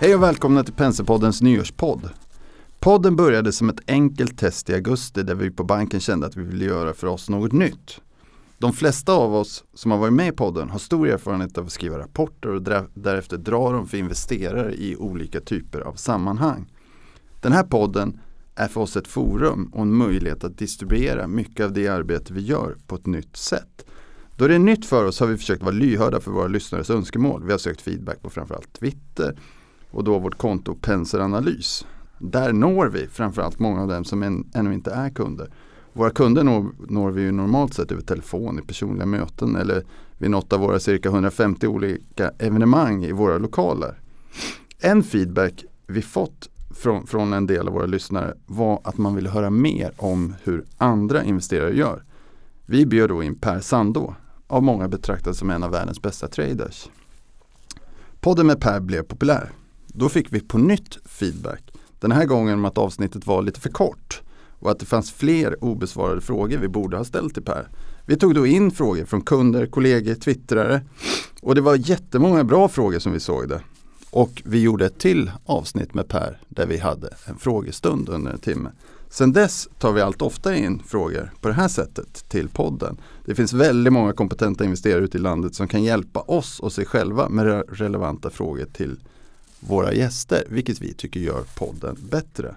Hej och välkomna till Penserpoddens nyårspodd. Podden började som ett enkelt test i augusti där vi på banken kände att vi ville göra för oss något nytt. De flesta av oss som har varit med i podden har stor erfarenhet av att skriva rapporter och därefter dra dem för investerare i olika typer av sammanhang. Den här podden är för oss ett forum och en möjlighet att distribuera mycket av det arbete vi gör på ett nytt sätt. Då det är nytt för oss har vi försökt vara lyhörda för våra lyssnares önskemål. Vi har sökt feedback på framförallt Twitter och då vårt konto Penseranalys. Där når vi framförallt många av dem som än, ännu inte är kunder. Våra kunder når, når vi ju normalt sett över telefon i personliga möten eller vid något av våra cirka 150 olika evenemang i våra lokaler. En feedback vi fått från, från en del av våra lyssnare var att man ville höra mer om hur andra investerare gör. Vi bjöd då in Per Sandå, av många betraktad som en av världens bästa traders. Podden med Per blev populär. Då fick vi på nytt feedback. Den här gången om att avsnittet var lite för kort och att det fanns fler obesvarade frågor vi borde ha ställt till Per. Vi tog då in frågor från kunder, kollegor, twittrare och det var jättemånga bra frågor som vi såg det. Och vi gjorde ett till avsnitt med Per där vi hade en frågestund under en timme. Sen dess tar vi allt oftare in frågor på det här sättet till podden. Det finns väldigt många kompetenta investerare ute i landet som kan hjälpa oss och sig själva med relevanta frågor till våra gäster, vilket vi tycker gör podden bättre.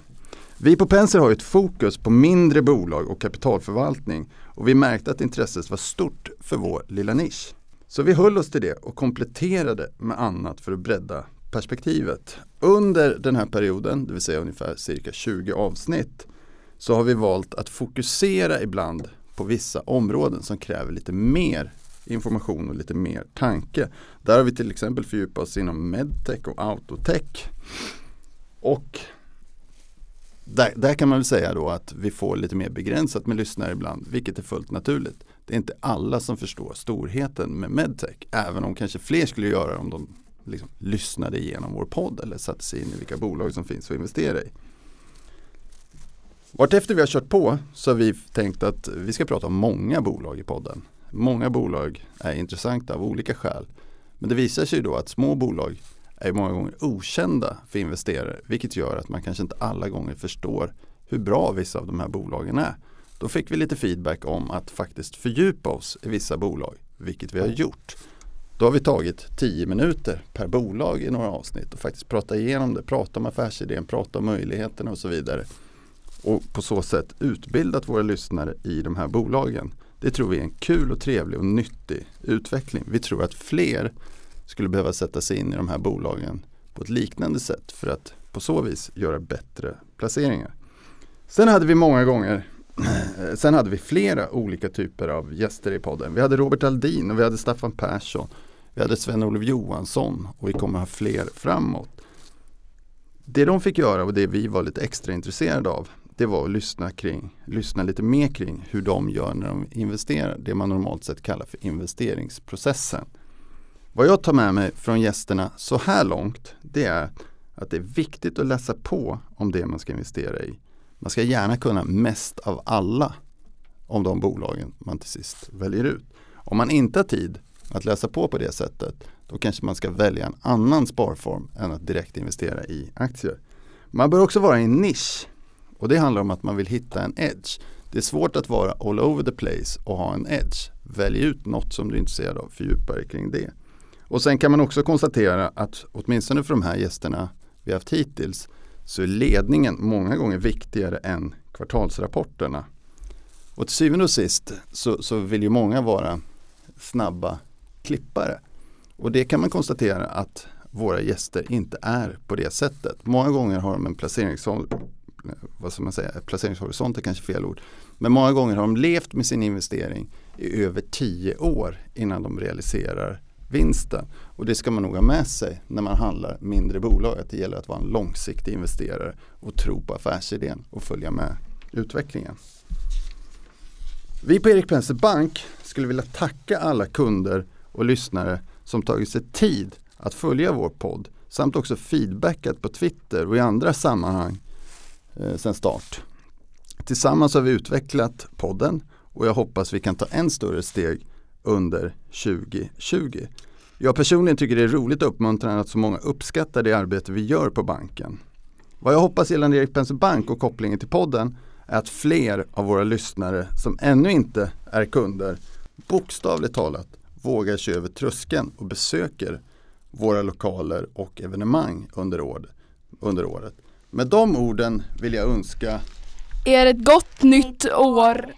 Vi på Penser har ett fokus på mindre bolag och kapitalförvaltning och vi märkte att intresset var stort för vår lilla nisch. Så vi höll oss till det och kompletterade med annat för att bredda perspektivet. Under den här perioden, det vill säga ungefär cirka 20 avsnitt, så har vi valt att fokusera ibland på vissa områden som kräver lite mer information och lite mer tanke. Där har vi till exempel fördjupat oss inom medtech och autotech. Och där, där, kan man väl säga då att vi får lite mer begränsat med lyssnare ibland, vilket är fullt naturligt. Det är inte alla som förstår storheten med medtech, även om kanske fler skulle göra om de liksom lyssnade igenom vår podd eller satte sig in i vilka bolag som finns att investera i. Vartefter vi har kört på så har vi tänkt att vi ska prata om många bolag i podden. Många bolag är intressanta av olika skäl. Men det visar sig då att små bolag är många gånger okända för investerare. Vilket gör att man kanske inte alla gånger förstår hur bra vissa av de här bolagen är. Då fick vi lite feedback om att faktiskt fördjupa oss i vissa bolag. Vilket vi har gjort. Då har vi tagit 10 minuter per bolag i några avsnitt och faktiskt prata igenom det, prata om affärsidén, prata om möjligheterna och så vidare. Och på så sätt utbildat våra lyssnare i de här bolagen. Det tror vi är en kul och trevlig och nyttig utveckling. Vi tror att fler skulle behöva sätta sig in i de här bolagen på ett liknande sätt för att på så vis göra bättre placeringar. Sen hade vi många gånger Sen hade vi flera olika typer av gäster i podden. Vi hade Robert Aldin och vi hade Staffan Persson. Vi hade Sven-Olof Johansson och vi kommer ha fler framåt. Det de fick göra och det vi var lite extra intresserade av det var att lyssna, kring, lyssna lite mer kring hur de gör när de investerar. Det man normalt sett kallar för investeringsprocessen. Vad jag tar med mig från gästerna så här långt det är att det är viktigt att läsa på om det man ska investera i. Man ska gärna kunna mest av alla om de bolagen man till sist väljer ut. Om man inte har tid att läsa på på det sättet då kanske man ska välja en annan sparform än att direkt investera i aktier. Man bör också vara i en nisch och det handlar om att man vill hitta en edge. Det är svårt att vara all over the place och ha en edge. Välj ut något som du är intresserad av, fördjupa dig kring det. Och sen kan man också konstatera att åtminstone för de här gästerna vi haft hittills så är ledningen många gånger viktigare än kvartalsrapporterna. Och till syvende och sist så, så vill ju många vara snabba klippare. Och det kan man konstatera att våra gäster inte är på det sättet. Många gånger har de en vad ska man säga, placeringshorisont är kanske fel ord. Men många gånger har de levt med sin investering i över tio år innan de realiserar vinsten. Och det ska man nog ha med sig när man handlar mindre bolag. Att det gäller att vara en långsiktig investerare och tro på affärsidén och följa med utvecklingen. Vi på Erik Penser Bank skulle vilja tacka alla kunder och lyssnare som tagit sig tid att följa vår podd samt också feedbackat på Twitter och i andra sammanhang eh, sedan start. Tillsammans har vi utvecklat podden och jag hoppas vi kan ta än större steg under 2020. Jag personligen tycker det är roligt och uppmuntrande att så många uppskattar det arbete vi gör på banken. Vad jag hoppas gällande Erik Penser Bank och kopplingen till podden är att fler av våra lyssnare som ännu inte är kunder bokstavligt talat vågar sig över tröskeln och besöker våra lokaler och evenemang under, år, under året. Med de orden vill jag önska Er ett gott nytt år!